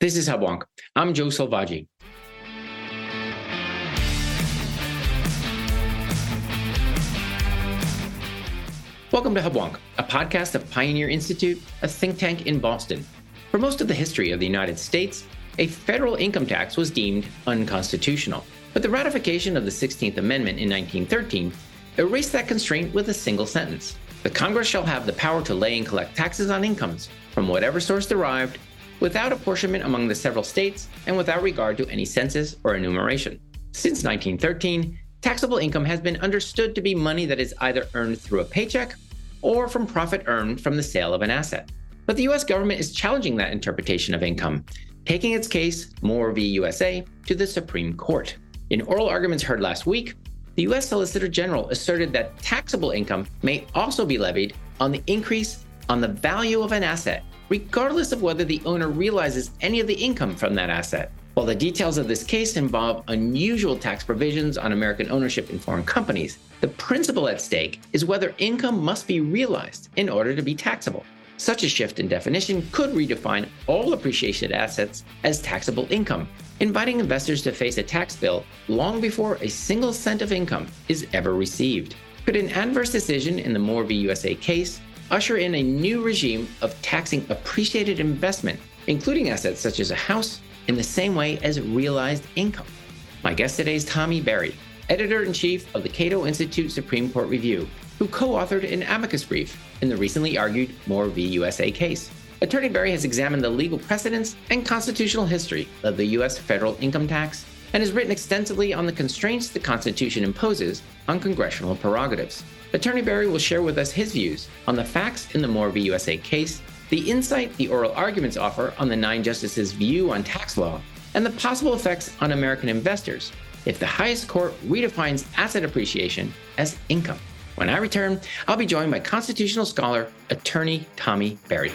This is Hubwonk. I'm Joe Selvaggi. Welcome to Hubwonk, a podcast of Pioneer Institute, a think tank in Boston. For most of the history of the United States, a federal income tax was deemed unconstitutional. But the ratification of the 16th Amendment in 1913 erased that constraint with a single sentence. The Congress shall have the power to lay and collect taxes on incomes from whatever source derived without apportionment among the several states and without regard to any census or enumeration. Since 1913, taxable income has been understood to be money that is either earned through a paycheck or from profit earned from the sale of an asset. But the US government is challenging that interpretation of income, taking its case, Moore v. USA, to the Supreme Court. In oral arguments heard last week, the US Solicitor General asserted that taxable income may also be levied on the increase on the value of an asset regardless of whether the owner realizes any of the income from that asset. While the details of this case involve unusual tax provisions on American ownership in foreign companies, the principle at stake is whether income must be realized in order to be taxable. Such a shift in definition could redefine all appreciated assets as taxable income, inviting investors to face a tax bill long before a single cent of income is ever received. Could an adverse decision in the Moore v. USA case usher in a new regime of taxing appreciated investment, including assets such as a house, in the same way as realized income. My guest today is Tommy Berry, editor in chief of the Cato Institute Supreme Court Review, who co authored an amicus brief in the recently argued Moore v. USA case. Attorney Berry has examined the legal precedents and constitutional history of the U.S. federal income tax and has written extensively on the constraints the Constitution imposes on congressional prerogatives. Attorney Berry will share with us his views on the facts in the Moore v. USA case, the insight the oral arguments offer on the nine justices' view on tax law, and the possible effects on American investors if the highest court redefines asset appreciation as income. When I return, I'll be joined by constitutional scholar, attorney Tommy Berry.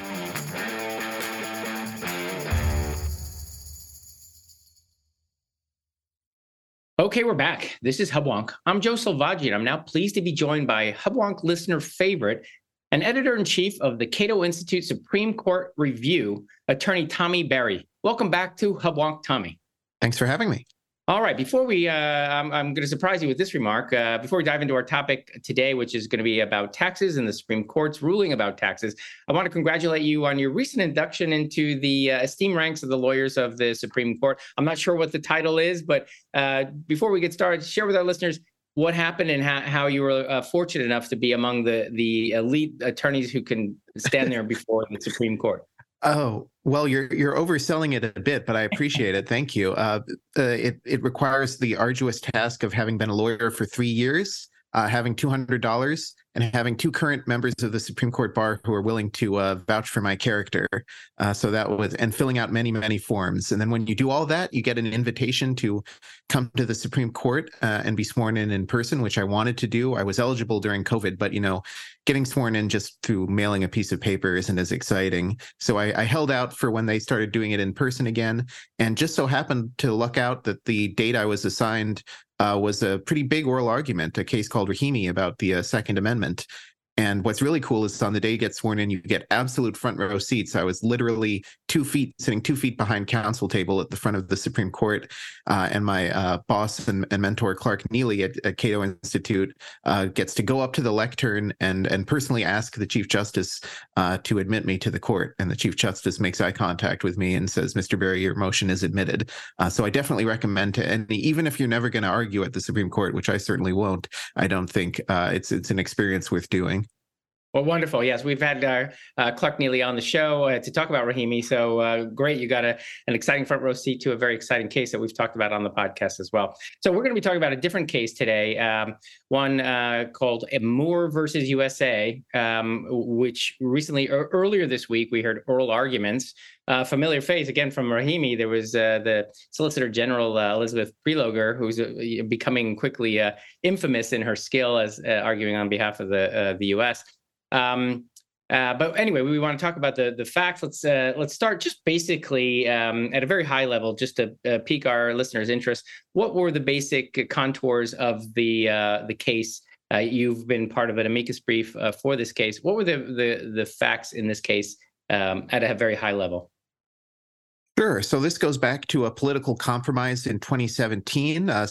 Okay, we're back. This is Hubwonk. I'm Joe Selvaggi, and I'm now pleased to be joined by Hubwonk listener favorite and editor in chief of the Cato Institute Supreme Court Review, attorney Tommy Berry. Welcome back to Hubwonk, Tommy. Thanks for having me. All right. Before we, uh, I'm, I'm going to surprise you with this remark. Uh, before we dive into our topic today, which is going to be about taxes and the Supreme Court's ruling about taxes, I want to congratulate you on your recent induction into the uh, esteemed ranks of the lawyers of the Supreme Court. I'm not sure what the title is, but uh, before we get started, share with our listeners what happened and how, how you were uh, fortunate enough to be among the the elite attorneys who can stand there before the Supreme Court. Oh well, you're you're overselling it a bit, but I appreciate it. Thank you. Uh, uh, it it requires the arduous task of having been a lawyer for three years, uh, having two hundred dollars, and having two current members of the Supreme Court bar who are willing to uh, vouch for my character. Uh, so that was and filling out many many forms, and then when you do all that, you get an invitation to come to the Supreme Court uh, and be sworn in in person, which I wanted to do. I was eligible during COVID, but you know, getting sworn in just through mailing a piece of paper isn't as exciting. So I, I held out for when they started doing it in person again, and just so happened to luck out that the date I was assigned uh, was a pretty big oral argument, a case called Rahimi about the uh, Second Amendment. And what's really cool is on the day you get sworn in, you get absolute front row seats. I was literally two feet, sitting two feet behind counsel table at the front of the Supreme Court. Uh, and my uh, boss and, and, mentor, Clark Neily at, at Cato Institute, uh, gets to go up to the lectern and, and personally ask the Chief Justice uh, to admit me to the court. And the Chief Justice makes eye contact with me and says, Mr. Berry, your motion is admitted. Uh, so I definitely recommend to any, even if you're never going to argue at the Supreme Court, which I certainly won't, I don't think uh, it's, it's an experience worth doing. Well, wonderful. Yes, we've had uh, uh, Clark Neily on the show uh, to talk about Rahimi. So uh, great. You got a, an exciting front row seat to a very exciting case that we've talked about on the podcast as well. So we're going to be talking about a different case today, um, one uh, called Moore versus USA, um, which recently, er, earlier this week, we heard oral arguments. Familiar face again from Rahimi. There was the Solicitor General Elizabeth Prelogar, who's becoming quickly infamous in her skill as arguing on behalf of the the U.S. Um, uh, but anyway, we want to talk about the the facts. Let's uh, let's start just basically um, at a very high level, just to uh, pique our listeners' interest. What were the basic contours of the uh, the case? Uh, you've been part of an amicus brief uh, for this case. What were the the the facts in this case um, at a very high level? Sure. So this goes back to a political compromise in 2017, uh,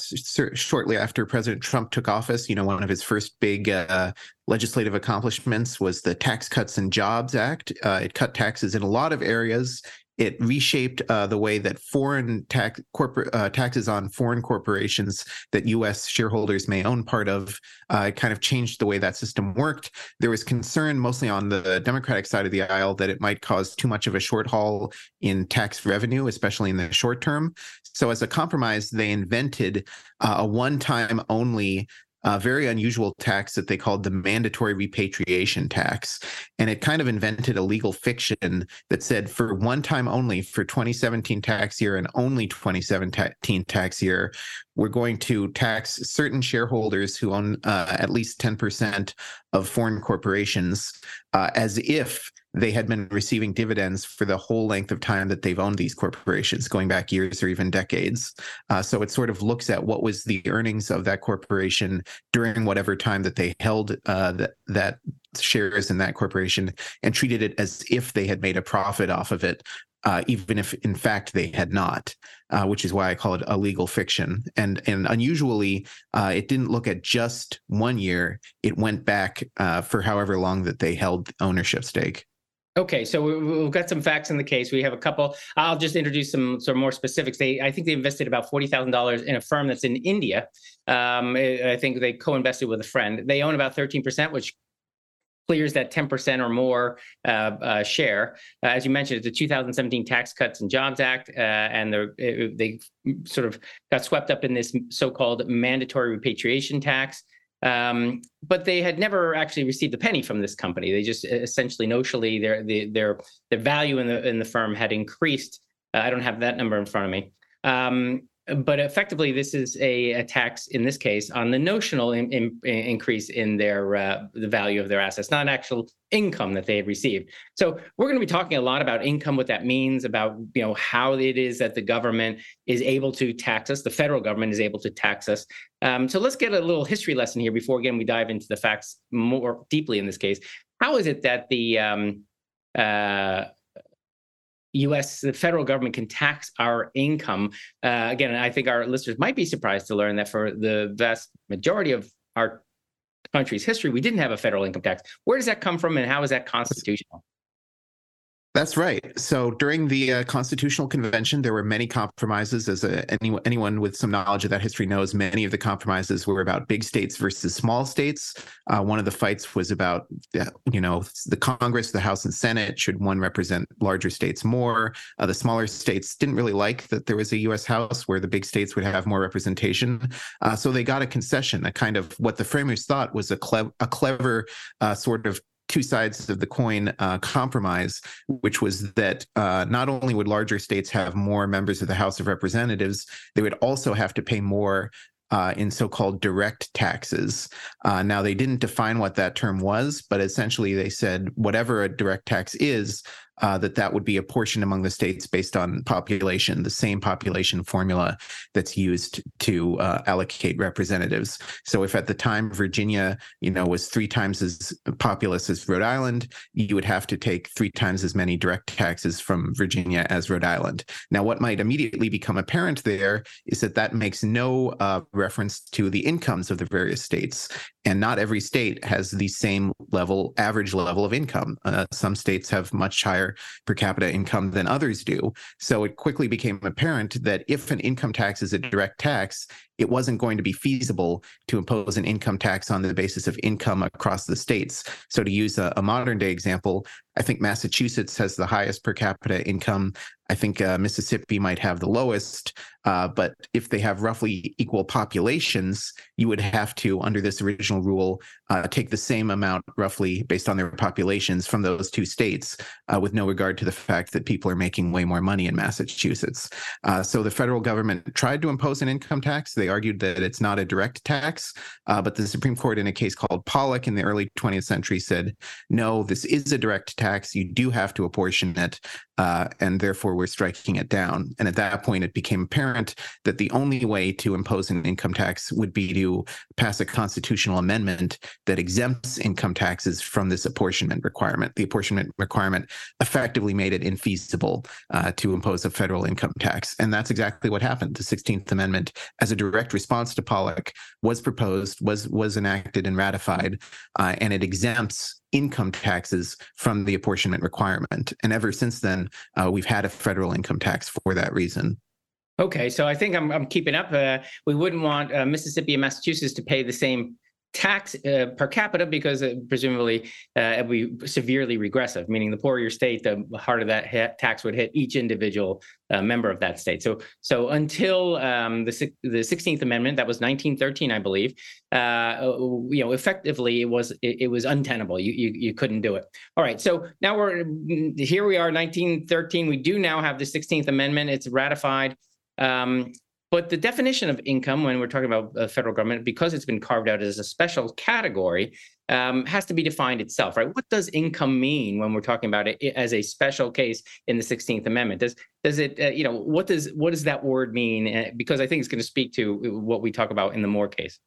shortly after President Trump took office. You know, one of his first big uh, legislative accomplishments was the Tax Cuts and Jobs Act. Uh, it cut taxes in a lot of areas it reshaped uh, the way that foreign tax corporate uh, taxes on foreign corporations that U.S. shareholders may own part of. Uh, kind of changed the way that system worked. There was concern, mostly on the Democratic side of the aisle, that it might cause too much of a short haul in tax revenue, especially in the short term. So, as a compromise, they invented uh, a one-time only a very unusual tax that they called the mandatory repatriation tax. And it kind of invented a legal fiction that said for one time only for 2017 tax year and only 2017 tax year, we're going to tax certain shareholders who own uh, at least 10% of foreign corporations uh, as if they had been receiving dividends for the whole length of time that they've owned these corporations, going back years or even decades. Uh, so it sort of looks at what was the earnings of that corporation during whatever time that they held uh, that that shares in that corporation and treated it as if they had made a profit off of it. Uh, even if in fact they had not, uh, which is why I call it a legal fiction. And and unusually, uh, it didn't look at just one year; it went back uh, for however long that they held ownership stake. Okay, so we've got some facts in the case. We have a couple. I'll just introduce some some more specifics. They, I think, they invested about forty thousand dollars in a firm that's in India. Um, I think they co-invested with a friend. They own about thirteen percent, which clears that 10% or more uh, uh, share. Uh, as you mentioned, it's the 2017 Tax Cuts and Jobs Act, uh, and it, they sort of got swept up in this so-called mandatory repatriation tax. Um, but they had never actually received a penny from this company. They just essentially notionally their their their value in the in the firm had increased. Uh, I don't have that number in front of me. Um, but effectively, this is a, a, tax in this case on the notional in, in, increase in their uh, the value of their assets, not actual income that they have received. So we're going to be talking a lot about income, what that means, about you know how it is that the government is able to tax us, the federal government is able to tax us. Um, so let's get a little history lesson here before again we dive into the facts more deeply in this case. How is it that the um, uh, U.S. the federal government can tax our income. Uh, again, I think our listeners might be surprised to learn that for the vast majority of our country's history, we didn't have a federal income tax. Where does that come from, and how is that constitutional? That's right. So during the uh, Constitutional Convention, there were many compromises. As a, any, anyone with some knowledge of that history knows, many of the compromises were about big states versus small states. Uh, one of the fights was about, you know, the Congress, the House, and Senate. Should one represent larger states more? Uh, the smaller states didn't really like that there was a U.S. House where the big states would have more representation. Uh, so they got a concession, a kind of what the framers thought was a, a clever uh, sort of two sides of the coin uh, compromise, which was that uh, not only would larger states have more members of the House of Representatives, they would also have to pay more uh, in so-called direct taxes. Uh, now they didn't define what that term was, but essentially they said whatever a direct tax is, uh, that that would be apportioned among the states based on population, the same population formula that's used to uh, allocate representatives. So if at the time Virginia, you know, was three times as populous as Rhode Island, you would have to take three times as many direct taxes from Virginia as Rhode Island. Now, what might immediately become apparent there is that that makes no uh, reference to the incomes of the various states and not every state has the same level average level of income uh, some states have much higher per capita income than others do. So it quickly became apparent that if an income tax is a direct tax it wasn't going to be feasible to impose an income tax on the basis of income across the states so to use a, a modern day example i think massachusetts has the highest per capita income I think uh, Mississippi might have the lowest, uh, but if they have roughly equal populations, you would have to, under this original rule, uh, take the same amount roughly based on their populations from those two states, uh, with no regard to the fact that people are making way more money in Massachusetts. Uh, so the federal government tried to impose an income tax. They argued that it's not a direct tax, uh, but the Supreme Court, in a case called Pollock in the early 20th century, said, no, this is a direct tax. You do have to apportion it, uh, and therefore we're striking it down. And at that point, it became apparent that the only way to impose an income tax would be to pass a constitutional amendment that exempts income taxes from this apportionment requirement. The apportionment requirement effectively made it infeasible uh, to impose a federal income tax. And that's exactly what happened. The 16th Amendment, as a direct response to Pollock, was proposed, was was enacted and ratified, uh, and it exempts income taxes from the apportionment requirement. And ever since then, uh, we've had a federal income tax for that reason. Okay, so I think I'm, I'm keeping up. Uh, we wouldn't want uh, Mississippi and Massachusetts to pay the same tax uh, per capita because uh, presumably uh, it would be severely regressive, meaning the poorer your state, the harder that tax would hit each individual uh, member of that state. So, so until um, the the 16th Amendment, that was 1913, I believe, uh, you know, effectively it was it, it, was untenable. You, you you couldn't do it. All right. So now we're here. We are 1913. We do now have the 16th Amendment. It's ratified. Um, but the definition of income, when we're talking about the federal government, because it's been carved out as a special category, um, has to be defined itself, right? What does income mean when we're talking about it as a special case in the Sixteenth Amendment? Does does it, uh, you know, what does what does that word mean? Uh, because I think it's going to speak to what we talk about in the Moore case.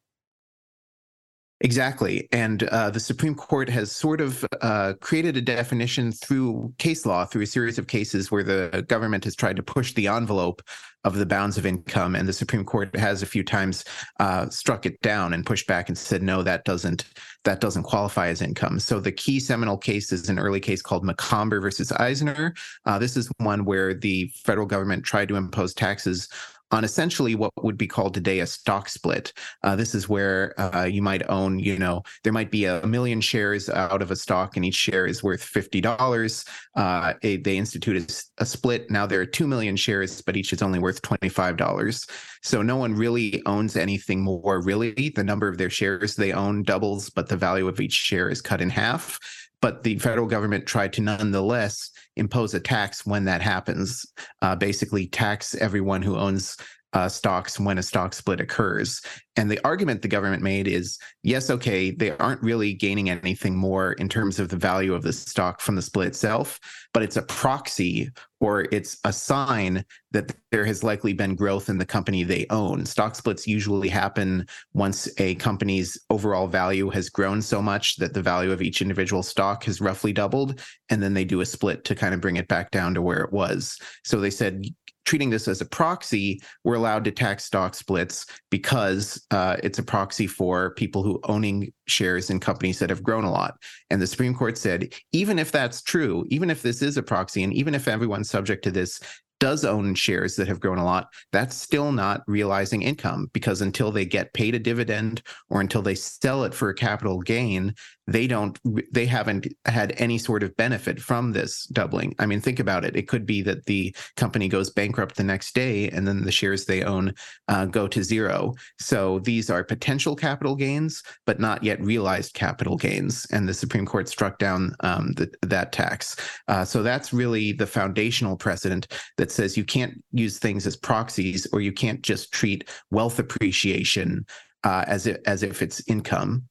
Exactly. And uh, the Supreme Court has sort of uh, created a definition through case law, through a series of cases where the government has tried to push the envelope of the bounds of income. And the Supreme Court has a few times uh, struck it down and pushed back and said, no, that doesn't that doesn't qualify as income. So the key seminal case is an early case called Macomber versus Eisner. Uh, this is one where the federal government tried to impose taxes on essentially what would be called today a stock split. Uh, this is where uh, you might own, you know, there might be a million shares out of a stock and each share is worth $50. Uh, a, they instituted a, a split. Now there are 2 million shares, but each is only worth $25. So no one really owns anything more, really. The number of their shares they own doubles, but the value of each share is cut in half. But the federal government tried to nonetheless impose a tax when that happens. Uh, basically, tax everyone who owns uh, stocks when a stock split occurs. And the argument the government made is yes, okay, they aren't really gaining anything more in terms of the value of the stock from the split itself, but it's a proxy or it's a sign that there has likely been growth in the company they own. Stock splits usually happen once a company's overall value has grown so much that the value of each individual stock has roughly doubled. And then they do a split to kind of bring it back down to where it was. So they said, treating this as a proxy, we're allowed to tax stock splits because uh, it's a proxy for people who owning shares in companies that have grown a lot. And the Supreme Court said, even if that's true, even if this is a proxy, and even if everyone's subject to this does own shares that have grown a lot, that's still not realizing income because until they get paid a dividend or until they sell it for a capital gain, they don't they haven't had any sort of benefit from this doubling. I mean, think about it. It could be that the company goes bankrupt the next day and then the shares they own uh, go to zero. So these are potential capital gains, but not yet realized capital gains. And the Supreme Court struck down um, the, that tax. Uh, so that's really the foundational precedent that says you can't use things as proxies or you can't just treat wealth appreciation uh, as if, as if it's income.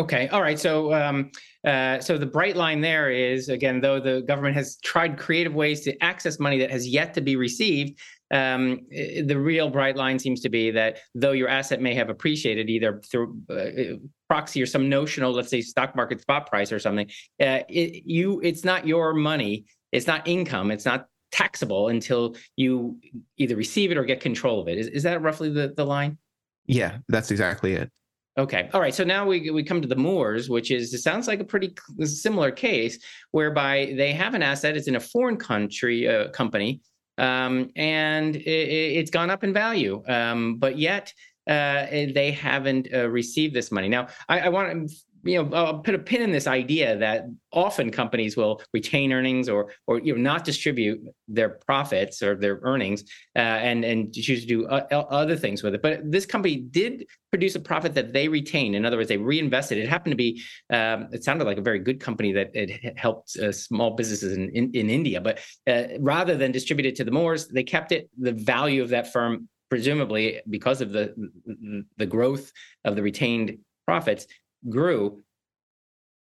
Okay. All right. So, um, uh, so the bright line there is again, though the government has tried creative ways to access money that has yet to be received, um, the real bright line seems to be that though your asset may have appreciated either through uh, proxy or some notional, let's say stock market spot price or something, uh, it, you it's not your money. It's not income. It's not taxable until you either receive it or get control of it. Is, is that roughly the, the line? Yeah, that's exactly it. Okay. All right. So now we we come to the Moores, which is it sounds like a pretty similar case whereby they have an asset. It's in a foreign country uh, company, um, and it, has gone up in value, um, but yet uh, they haven't uh, received this money. Now, I, I want to you know, I'll put a pin in this idea that often companies will retain earnings or, or you know, not distribute their profits or their earnings, uh, and and choose to do uh, other things with it. But this company did produce a profit that they retained. In other words, they reinvested. It happened to be, um, it sounded like a very good company that it helped uh, small businesses in in, in India. But uh, rather than distribute it to the Moores, they kept it. The value of that firm presumably because of the the growth of the retained profits grew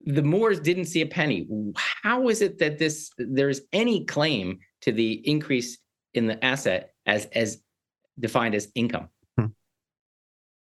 the Moores didn't see a penny. How is it that this there's any claim to the increase in the asset as as defined as income? Hmm.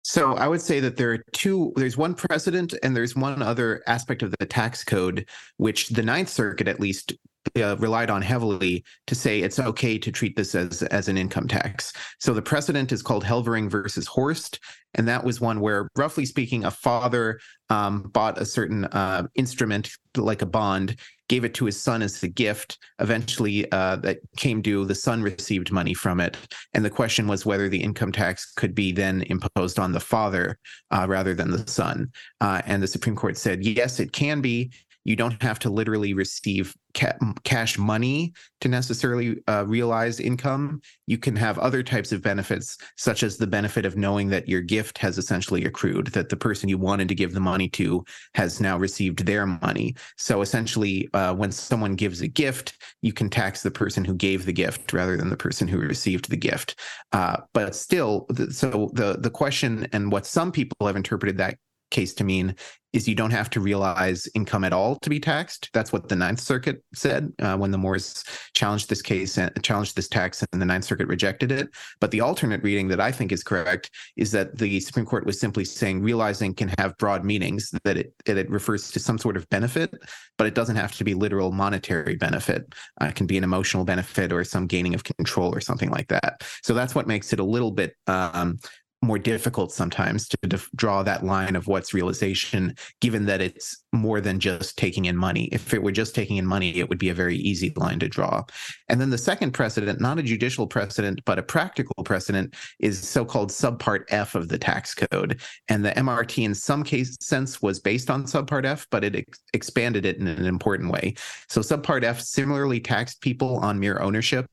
So I would say that there are two. There's one precedent, and there's one other aspect of the tax code, which the Ninth Circuit at least uh, relied on heavily to say it's okay to treat this as as an income tax. So the precedent is called Helvering versus Horst, and that was one where, roughly speaking, a father um, bought a certain uh, instrument like a bond, gave it to his son as a gift. Eventually, uh, that came due. The son received money from it, and the question was whether the income tax could be then imposed on the father uh, rather than the son. Uh, and the Supreme Court said yes, it can be you don't have to literally receive ca- cash money to necessarily uh, realize income. You can have other types of benefits, such as the benefit of knowing that your gift has essentially accrued, that the person you wanted to give the money to has now received their money. So essentially, uh, when someone gives a gift, you can tax the person who gave the gift rather than the person who received the gift. Uh, but still, so the the question and what some people have interpreted that case to mean is you don't have to realize income at all to be taxed. That's what the Ninth Circuit said uh, when the Moores challenged this case and challenged this tax, and the Ninth Circuit rejected it. But the alternate reading that I think is correct is that the Supreme Court was simply saying realizing can have broad meanings, that it, it refers to some sort of benefit, but it doesn't have to be literal monetary benefit. Uh, it can be an emotional benefit or some gaining of control or something like that. So that's what makes it a little bit um, more difficult sometimes to def- draw that line of what's realization, given that it's more than just taking in money. If it were just taking in money, it would be a very easy line to draw. And then the second precedent, not a judicial precedent, but a practical precedent, is so called subpart F of the tax code. And the MRT, in some case sense, was based on subpart F, but it ex- expanded it in an important way. So subpart F similarly taxed people on mere ownership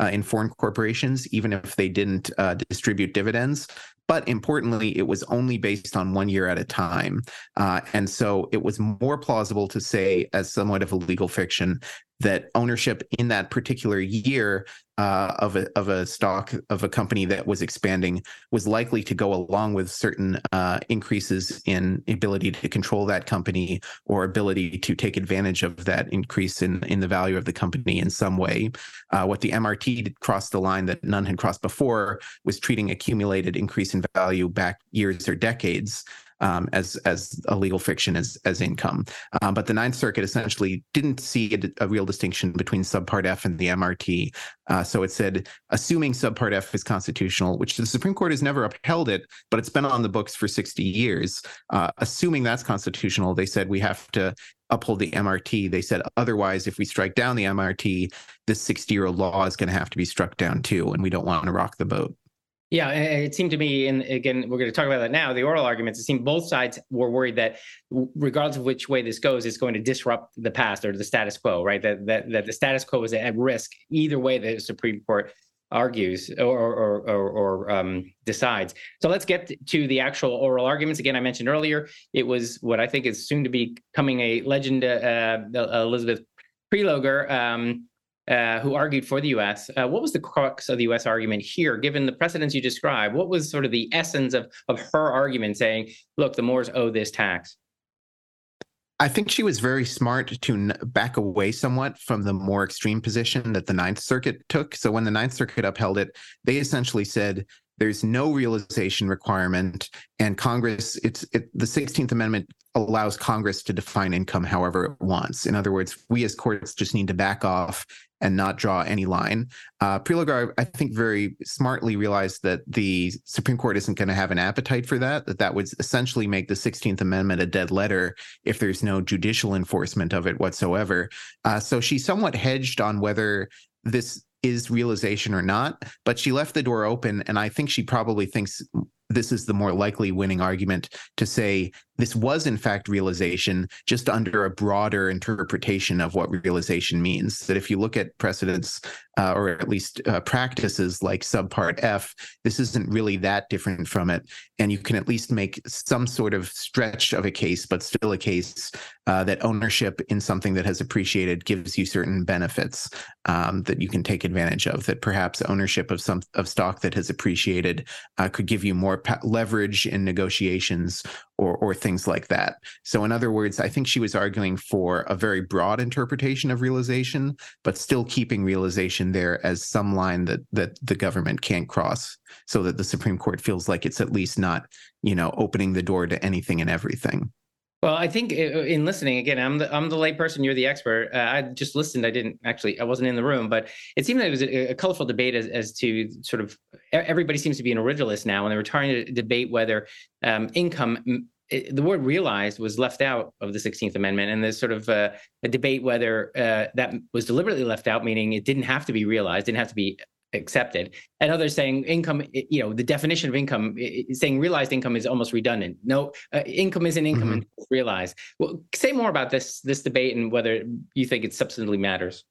uh, in foreign corporations, even if they didn't uh, distribute dividends. But importantly, it was only based on one year at a time. Uh, and so it was more plausible to say, as somewhat of a legal fiction, that ownership in that particular year uh, of a of a stock of a company that was expanding was likely to go along with certain uh, increases in ability to control that company or ability to take advantage of that increase in in the value of the company in some way. Uh, what the MRT crossed the line that none had crossed before was treating accumulated increase in value back years or decades um, as as a legal fiction as as income. Um, but the Ninth Circuit essentially didn't see a, a, real distinction between Subpart F and the MRT. Uh, so it said, assuming Subpart F is constitutional, which the Supreme Court has never upheld it, but it's been on the books for 60 years. Uh, assuming that's constitutional, they said we have to uphold the MRT. They said otherwise, if we strike down the MRT, this 60 year old law is going to have to be struck down too, and we don't want to rock the boat. Yeah, it seemed to me, and again, we're going to talk about that now. The oral arguments, it seemed both sides were worried that, regardless of which way this goes, it's going to disrupt the past or the status quo, right? That that, that the status quo is at risk either way the Supreme Court argues or or or, or um, decides. So let's get to the actual oral arguments. Again, I mentioned earlier it was what I think is soon to be coming a legend. Uh, Elizabeth Prelogar. Um, uh, who argued for the U.S. Uh, what was the crux of the U.S. argument here, given the precedents you described? What was sort of the essence of of her argument, saying, "Look, the Moores owe this tax"? I think she was very smart to back away somewhat from the more extreme position that the Ninth Circuit took. So when the Ninth Circuit upheld it, they essentially said there's no realization requirement, and Congress, it's it, the 16th Amendment allows Congress to define income however it wants. In other words, we as courts just need to back off and not draw any line. Uh, Prelogar, I think, very smartly realized that the Supreme Court isn't going to have an appetite for that, that that would essentially make the 16th Amendment a dead letter if there's no judicial enforcement of it whatsoever. Uh, so she somewhat hedged on whether this is realization or not, but she left the door open. And I think she probably thinks this is the more likely winning argument to say this was in fact realization just under a broader interpretation of what realization means that if you look at precedents uh, or at least uh, practices like subpart F, this isn't really that different from it. And you can at least make some sort of stretch of a case, but still a case uh, that ownership in something that has appreciated gives you certain benefits um, that you can take advantage of. That perhaps ownership of some of stock that has appreciated uh, could give you more pa- leverage in negotiations or or things like that. So in other words, I think she was arguing for a very broad interpretation of realization, but still keeping realization there as some line that that the government can't cross, so that the Supreme Court feels like it's at least not you know opening the door to anything and everything. Well, I think in listening again, I'm the I'm the layperson. You're the expert. Uh, I just listened. I didn't actually. I wasn't in the room, but it seemed like it was a, a, colorful debate as, as to sort of everybody seems to be an originalist now, and they were trying to debate whether um, income. It, the word realized was left out of the 16th Amendment, and there's sort of uh, a debate whether uh, that was deliberately left out, meaning it didn't have to be realized, didn't have to be accepted and others saying income you know the definition of income saying realized income is almost redundant no uh, income isn't income mm-hmm. realized well say more about this this debate and whether you think it substantially matters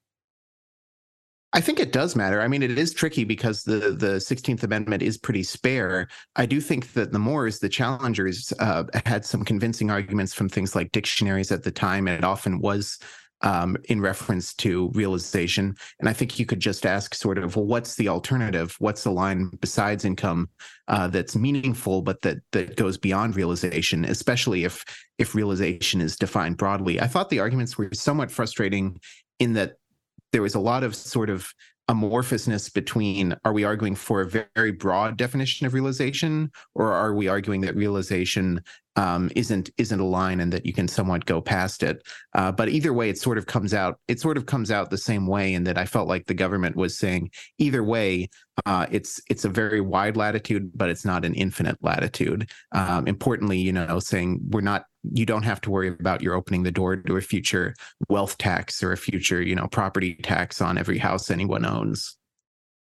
I think it does matter. I mean, it is tricky because the the Sixteenth Amendment is pretty spare. I do think that the Moores, the challengers, uh, had some convincing arguments from things like dictionaries at the time, and it often was um, in reference to realization. And I think you could just ask, sort of, well, what's the alternative? What's the line besides income uh, that's meaningful, but that that goes beyond realization, especially if if realization is defined broadly? I thought the arguments were somewhat frustrating in that there was a lot of sort of amorphousness between are we arguing for a very broad definition of realization or are we arguing that realization um, isn't isn't a line and that you can somewhat go past it? Uh, but either way it sort of comes out it sort of comes out the same way in that i felt like the government was saying either way uh, it's it's a very wide latitude but it's not an infinite latitude. Um, importantly you know saying we're not you don't have to worry about your opening the door to a future wealth tax or a future, you know, property tax on every house anyone owns.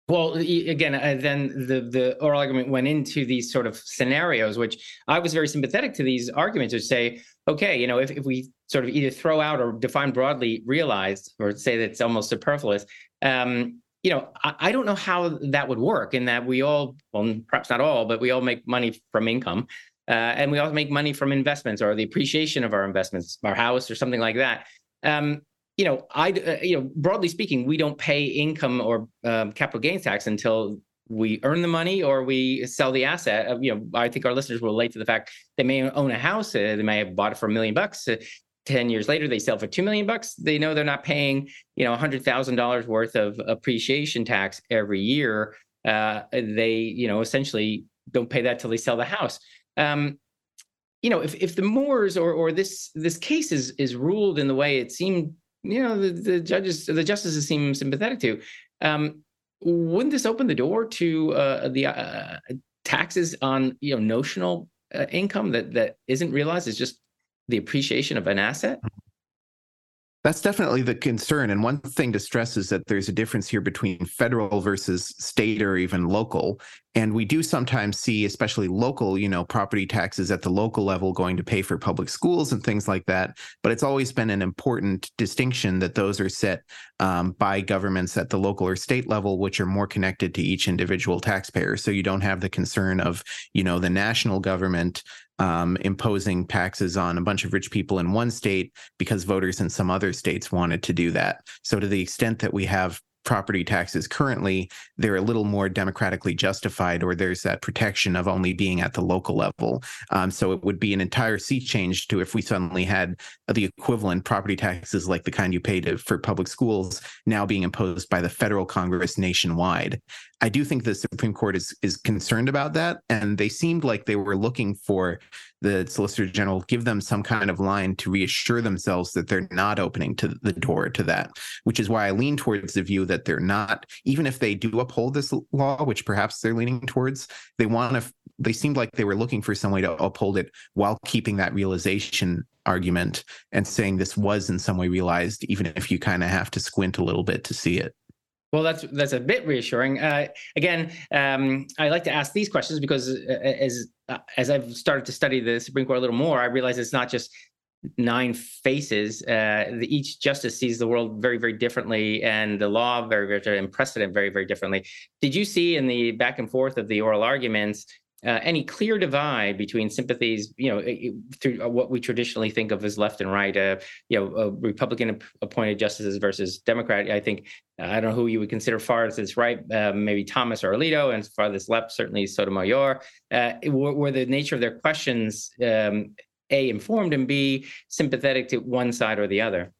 Well, again, uh, then the the oral argument went into these sort of scenarios, which I was very sympathetic to these arguments, which say, okay, you know, if, if we sort of either throw out or define broadly realized, or say that it's almost superfluous, um, you know, I, I, don't know how that would work. In that we all, well, perhaps not all, but we all make money from income, uh, and we also make money from investments or the appreciation of our investments, our house or something like that. Um, you know, I, uh, you know, broadly speaking, we don't pay income or um, capital gains tax until we earn the money or we sell the asset. Uh, you know, I think our listeners will relate to the fact they may own a house, uh, they may have bought it for a million bucks. Uh, 10 years later they sell for 2 million bucks they know they're not paying you know $100000 worth of appreciation tax every year uh, they you know essentially don't pay that till they sell the house um, you know, if if the Moores or or this this case is is ruled in the way it seemed, you know, the, the judges the justices seem sympathetic to, um, wouldn't this open the door to uh, the uh, taxes on you know notional uh, income that that isn't realized is just the appreciation of an asset? That's definitely the concern. And one thing to stress is that there's a difference here between federal versus state or even local. And we do sometimes see, especially local, you know, property taxes at the local level going to pay for public schools and things like that. But it's always been an important distinction that those are set um, by governments at the local or state level, which are more connected to each individual taxpayer. So you don't have the concern of, you know, the national government um, imposing taxes on a bunch of rich people in one state because voters in some other states wanted to do that. So, to the extent that we have property taxes currently, they're a little more democratically justified, or there's that protection of only being at the local level. Um, so it would be an entire sea change to if we suddenly had the equivalent property taxes like the kind you pay to, for public schools now being imposed by the federal Congress nationwide. I do think the Supreme Court is is concerned about that, and they seemed like they were looking for the Solicitor General give them some kind of line to reassure themselves that they're not opening to the door to that. Which is why I lean towards the view that they're not, even if they do uphold this law, which perhaps they're leaning towards, they want to. They seemed like they were looking for some way to uphold it while keeping that realization argument and saying this was in some way realized, even if you kind of have to squint a little bit to see it. Well, that's that's a bit reassuring. Uh, again, um, I like to ask these questions because uh, as uh, as I've started to study the Supreme Court a little more, I realize it's not just nine faces. Uh, the, each justice sees the world very, very differently, and the law very, very, and precedent very, very differently. Did you see in the back and forth of the oral arguments uh, any clear divide between sympathies, you know, through uh, what we traditionally think of as left and right, uh, you know, uh, Republican appointed justices versus Democrat. I think I don't know who you would consider farthest right, uh, maybe Thomas or Alito, and farthest left certainly Sotomayor. Uh, were, were, the nature of their questions um, a informed and b sympathetic to one side or the other?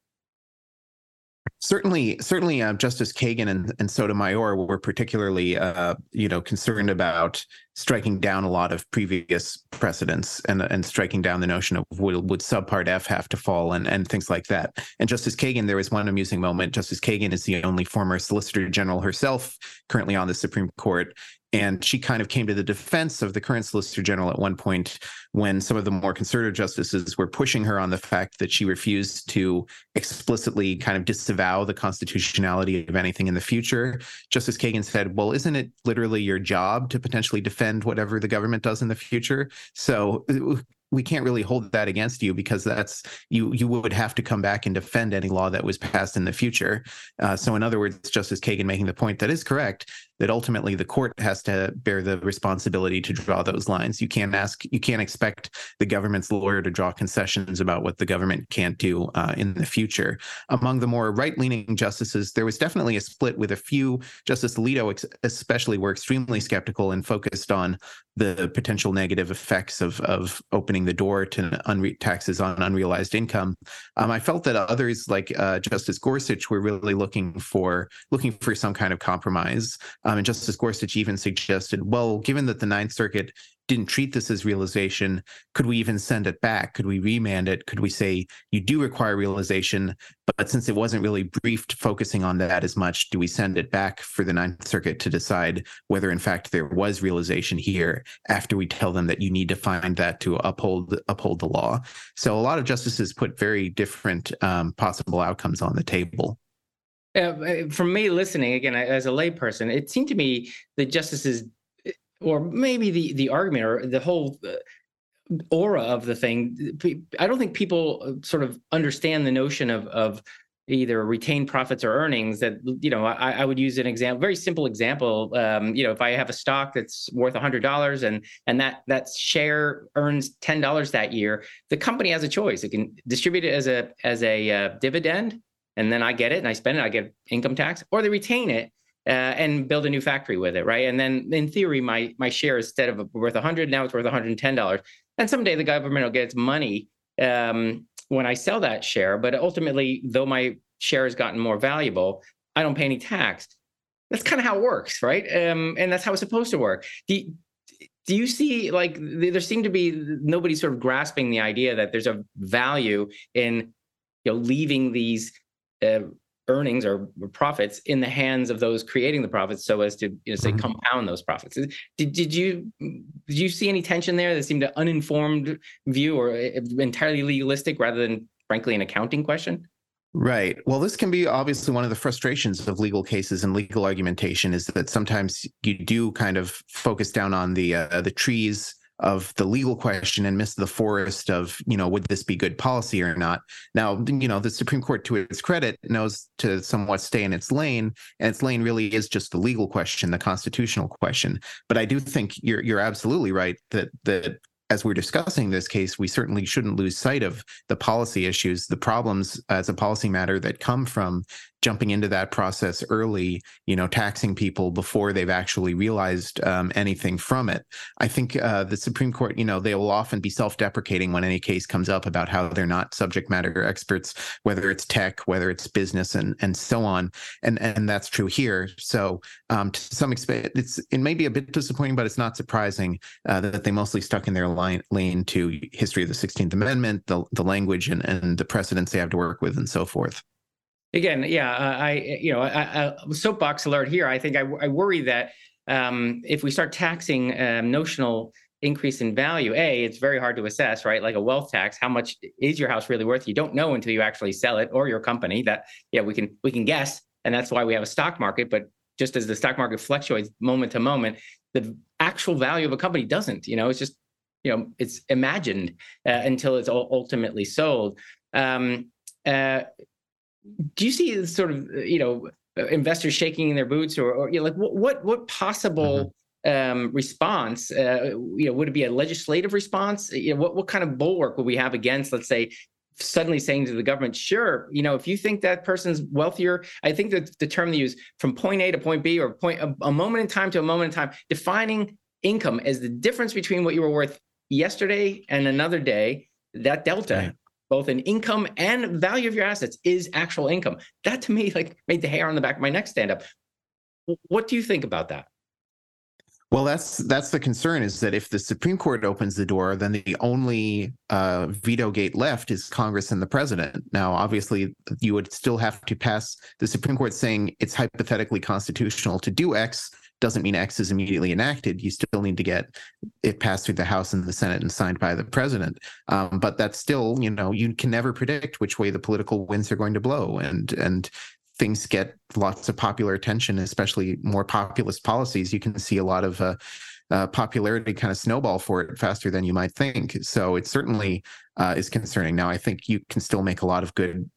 Certainly, certainly, uh, Justice Kagan and, and Sotomayor were particularly, uh, you know, concerned about striking down a lot of previous precedents and and striking down the notion of would, would subpart F have to fall and and things like that. And Justice Kagan, there was one amusing moment. Justice Kagan is the only former Solicitor General herself currently on the Supreme Court, and she kind of came to the defense of the current Solicitor General at one point when some of the more conservative justices were pushing her on the fact that she refused to explicitly kind of disavow the constitutionality of anything in the future. Justice Kagan said, Well, isn't it literally your job to potentially defend whatever the government does in the future? So we can't really hold that against you because that's you you would have to come back and defend any law that was passed in the future. Uh, so in other words, Justice Kagan making the point that is correct that ultimately the court has to bear the responsibility to draw those lines. You can't ask you can't expect the government's lawyer to draw concessions about what the government can't do uh, in the future. Among the more right leaning justices, there was definitely a split with a few. Justice Alito, especially, were extremely skeptical and focused on the potential negative effects of of opening the door to unre- taxes on unrealized income. Um, I felt that others, like uh, Justice Gorsuch, were really looking for looking for some kind of compromise. And Justice Gorsuch even suggested, well, given that the Ninth Circuit didn't treat this as realization, could we even send it back? Could we remand it? Could we say you do require realization, but since it wasn't really briefed focusing on that as much, do we send it back for the Ninth Circuit to decide whether in fact there was realization here after we tell them that you need to find that to uphold uphold the law? So a lot of justices put very different um, possible outcomes on the table. Uh, from me listening again as a layperson, it seemed to me the justices or maybe the the argument or the whole uh, aura of the thing i don't think people uh, sort of understand the notion of of either retained profits or earnings that you know i, I would use an example very simple example um, you know if i have a stock that's worth $100 and and that that share earns $10 that year the company has a choice. It can distribute it as a as a uh, dividend and then i get it and i spend it i get income tax or they retain it uh, and build a new factory with it, right? And then in theory, my my share instead of worth 100, now it's worth 110 dollars. And someday the government will get its money um, when I sell that share. But ultimately, though my share has gotten more valuable, I don't pay any tax. That's kind of how it works, right? Um, and that's how it's supposed to work. Do, do you see like there seem to be nobody sort of grasping the idea that there's a value in you know leaving these uh, earnings or profits in the hands of those creating the profits so as to you know say mm-hmm. compound those profits did, did you did you see any tension there that seemed an uninformed view or eh, entirely legalistic rather than frankly an accounting question Right. Well, this can be obviously one of the frustrations of legal cases and legal argumentation is that sometimes you do kind of focus down on the uh, the trees of the legal question and miss the forest of you know would this be good policy or not? Now you know the supreme court to its credit knows to somewhat stay in its lane and its lane really is just the legal question the constitutional question. But i do think you're you're absolutely right that that as we're discussing this case, we certainly shouldn't lose sight of the policy issues, the problems as a policy matter that come from jumping into that process early, you know, taxing people before they've actually realized um, anything from it. I think uh, the Supreme Court, you know, they will often be self-deprecating when any case comes up about how they're not subject matter experts, whether it's tech, whether it's business, and and so on. And and that's true here. So um, to some extent, it's it may be a bit disappointing, but it's not surprising uh, that they mostly stuck in their line lane to history of the 16th Amendment, the the language and and the precedents they have to work with, and so forth again, yeah, I, you know, soapbox alert here. I think I, I worry that um, if we start taxing um, notional increase in value, a, it's very hard to assess, right? Like a wealth tax, how much is your house really worth? You don't know until you actually sell it, or your company. That, yeah, we can we can guess, and that's why we have a stock market. But just as the stock market fluctuates moment to moment, the actual value of a company doesn't. You know, it's just you know it's imagined uh, until it's ultimately sold. Um, uh, do you see sort of you know investors shaking in their boots, or, or you know, like what what, what possible mm-hmm. um, response? Uh, you know, would it be a legislative response? You know, what what kind of bulwark would we have against, let's say, suddenly saying to the government, sure, you know, if you think that person's wealthier, I think that the term they use from point A to point B or point a, a moment in time to a moment in time, defining income as the difference between what you were worth yesterday and another day, that delta, right. Both in income and value of your assets, is actual income. That to me, like made the hair on the back of my neck stand up. What do you think about that? Well, that's that's the concern is that if the Supreme Court opens the door, then the only uh, veto gate left is Congress and the president. Now, obviously, you would still have to pass the Supreme Court saying it's hypothetically constitutional to do X. Doesn't mean X is immediately enacted. You still need to get it passed through the House and the Senate and signed by the president. Um, but that's still, you know, you can never predict which way the political winds are going to blow, and and things get lots of popular attention, especially more populist policies, you can see a lot of uh, uh, popularity kind of snowball for it faster than you might think. So it certainly uh, is concerning. Now, I think you can still make a lot of good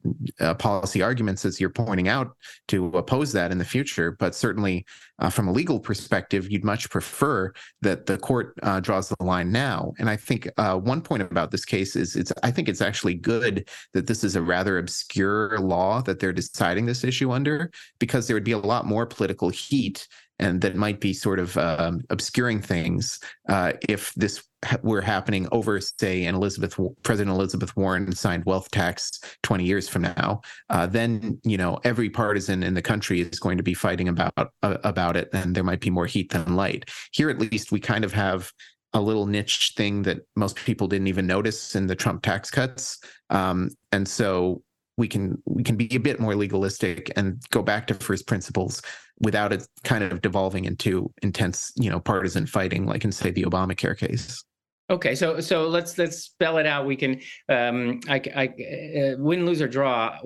uh, policy arguments, as you're pointing out, to oppose that in the future. But certainly, uh, from a legal perspective, you'd much prefer that the court uh, draws the line now. And I think uh, one point about this case is it's I think it's actually good that this is a rather obscure law that they're deciding this issue under, because there would be a lot more political heat and that might be sort of um, obscuring things uh, if this were happening over, say, an Elizabeth President Elizabeth Warren signed wealth tax 20 years from now. Uh, then you know every partisan in the country is going to be fighting about uh, about it, and there might be more heat than light. Here, at least, we kind of have a little niche thing that most people didn't even notice in the Trump tax cuts, um, and so we can we can be a bit more legalistic and go back to first principles without it kind of devolving into intense, you know, partisan fighting, like in say the Obamacare case. Okay, so so let's let's spell it out. We can um, I, I uh, win, lose or draw.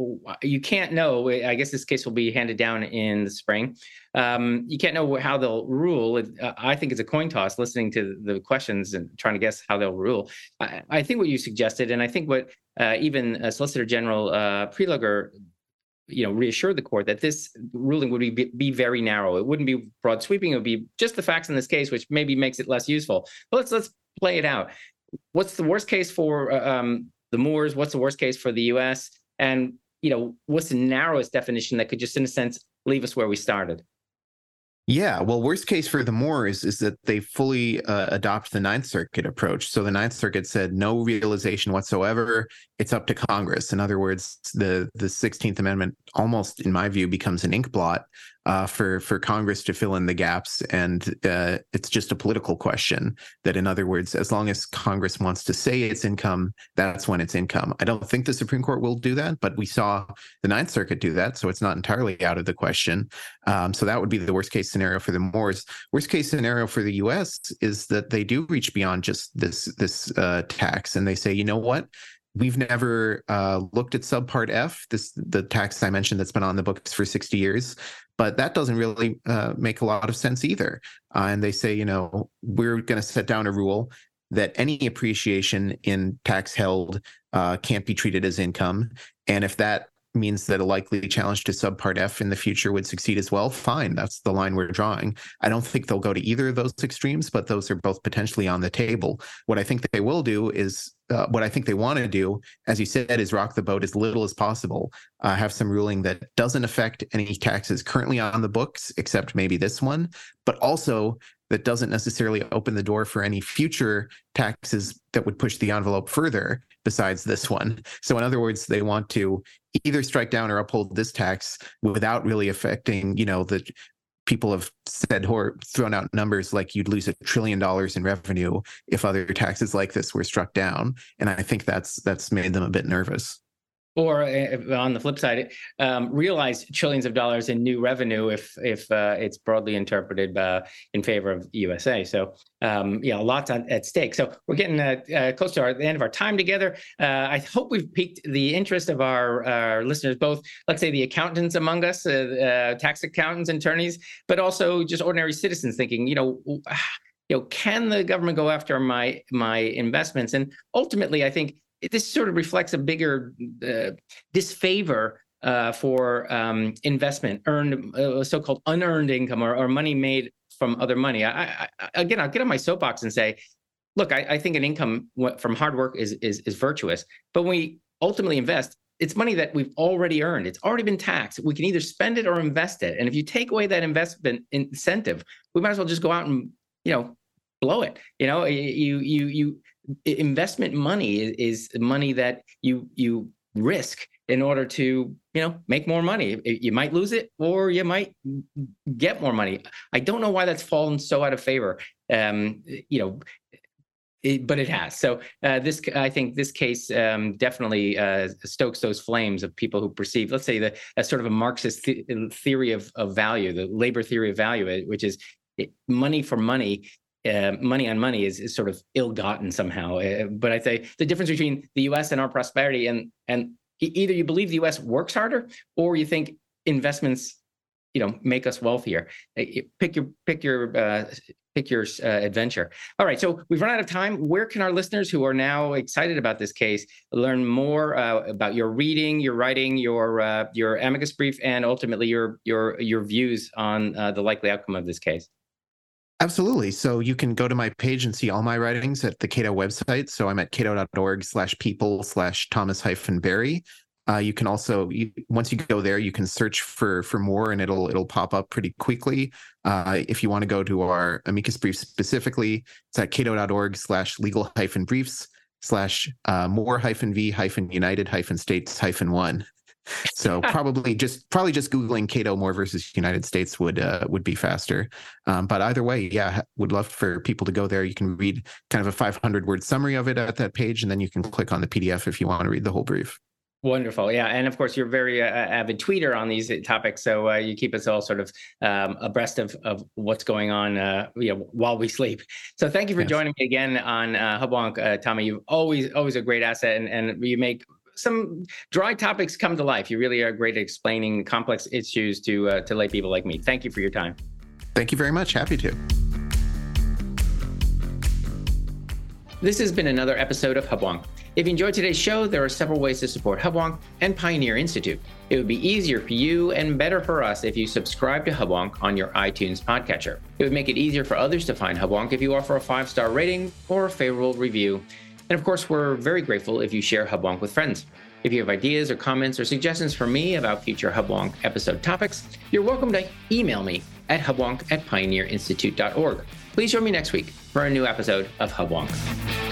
You can't know. I guess this case will be handed down in the spring. Um, you can't know how they'll rule. I think it's a coin toss. Listening to the questions and trying to guess how they'll rule. I, I think what you suggested, and I think what uh, even uh, Solicitor General uh, Prelogar you know reassure the court that this ruling would be be very narrow. It wouldn't be broad sweeping. It would be just the facts in this case which maybe makes it less useful. But let's let's play it out. What's the worst case for uh, um, the Moores? What's the worst case for the us and you know what's the narrowest definition that could just in a sense leave us where we started yeah, well, worst case for the Moores is that they fully uh, adopt the Ninth Circuit approach. So the Ninth Circuit said no realization whatsoever. It's up to Congress. In other words, the the Sixteenth Amendment almost, in my view, becomes an ink blot uh, for for Congress to fill in the gaps, and uh, it's just a political question. That, in other words, as long as Congress wants to say it's income, that's when it's income. I don't think the Supreme Court will do that, but we saw the Ninth Circuit do that, so it's not entirely out of the question. Um, so that would be the worst case scenario for the Moores. Worst case scenario for the U.S. is that they do reach beyond just this this uh, tax, and they say, you know what, We've never uh, looked at subpart F, this the tax I mentioned that's been on the books for 60 years, but that doesn't really uh, make a lot of sense either. Uh, and they say, you know, we're going to set down a rule that any appreciation in tax held uh, can't be treated as income, and if that means that a likely challenge to subpart F in the future would succeed as well, fine. That's the line we're drawing. I don't think they'll go to either of those extremes, but those are both potentially on the table. What I think they will do is uh, what I think they want to do, as you said, is rock the boat as little as possible. Uh, have some ruling that doesn't affect any taxes currently on the books, except maybe this one, but also that doesn't necessarily open the door for any future taxes that would push the envelope further besides this one. So, in other words, they want to either strike down or uphold this tax without really affecting, you know, the people have said or thrown out numbers like you'd lose a trillion dollars in revenue if other taxes like this were struck down. And I think that's that's made them a bit nervous or uh, on the flip side, um, realize trillions of dollars in new revenue if if uh, it's broadly interpreted uh, in favor of USA. So um, yeah, a lot at stake. So we're getting uh, uh, close to our, the end of our time together. Uh, I hope we've piqued the interest of our, our listeners, both let's say the accountants among us, tax accountants attorneys, but also just ordinary citizens thinking, you know you know, can the government go after my my investments? And ultimately, I think this sort of reflects a bigger uh, disfavor uh, for um, investment, earned uh, so-called unearned income or, or, money made from other money. I, I, again, I'll get on my soapbox and say, look, I, I think an income from hard work is, is is virtuous, but when we ultimately invest, it's money that we've already earned. It's already been taxed. We can either spend it or invest it. And if you take away that investment incentive, we might as well just go out and you know blow it. You know, you you you investment money is, is money that you you risk in order to you know make more money you might lose it or you might get more money i don't know why that's fallen so out of favor um you know it, but it has. So uh, this, I think, this case um, definitely uh, stokes those flames of people who perceive, let's say, the a sort of a Marxist th- theory of, of value, the labor theory of value, which is money for money. Uh, money on money is, is sort of ill-gotten somehow. Uh, but I say the difference between the U.S. and our prosperity, and and either you believe the U.S. works harder, or you think investments you know make us wealthier pick your pick your uh, pick your uh, adventure. All right, so we've run out of time. Where can our listeners who are now excited about this case learn more uh, about your reading, your writing, your uh, your amicus brief, and ultimately your your your views on uh, the likely outcome of this case? Absolutely. So you can go to my page and see all my writings at the Cato website. So I'm at cato.org slash people slash Thomas hyphen Berry. Uh, you can also you, once you go there, you can search for for moore, and it'll it'll pop up pretty quickly. Uh, if you want to go to our amicus brief specifically, it's at cato.org slash legal hyphen briefs slash uh, more hyphen v hyphen united hyphen states hyphen one. So probably just probably just googling Cato Moore versus United States would uh, would be faster. Um, but either way, yeah, would love for people to go there. You can read kind of a 500 word summary of it at that page, and then you can click on the PDF if you want to read the whole brief. Wonderful, yeah, and of course you're very uh, avid tweeter on these topics, so uh, you keep us all sort of um, abreast of, of what's going on, uh, you know, while we sleep. So thank you for yes. joining me again on uh, Hubwonk, uh, Tommy. You've always always a great asset, and, and you make some dry topics come to life. You really are great at explaining complex issues to uh, to lay people like me. Thank you for your time. Thank you very much. Happy to. This has been another episode of Hubwonk. If you enjoyed today's show, there are several ways to support Hubwonk and Pioneer Institute. It would be easier for you and better for us if you subscribe to Hubwonk on your iTunes podcatcher. It would make it easier for others to find Hubwonk if you offer a five star rating or a favorable review. And of course, we're very grateful if you share Hubwonk with friends. If you have ideas or comments or suggestions for me about future Hubwonk episode topics, you're welcome to email me at hubwonk at pioneerinstitute.org. Please join me next week for a new episode of Hubwonk.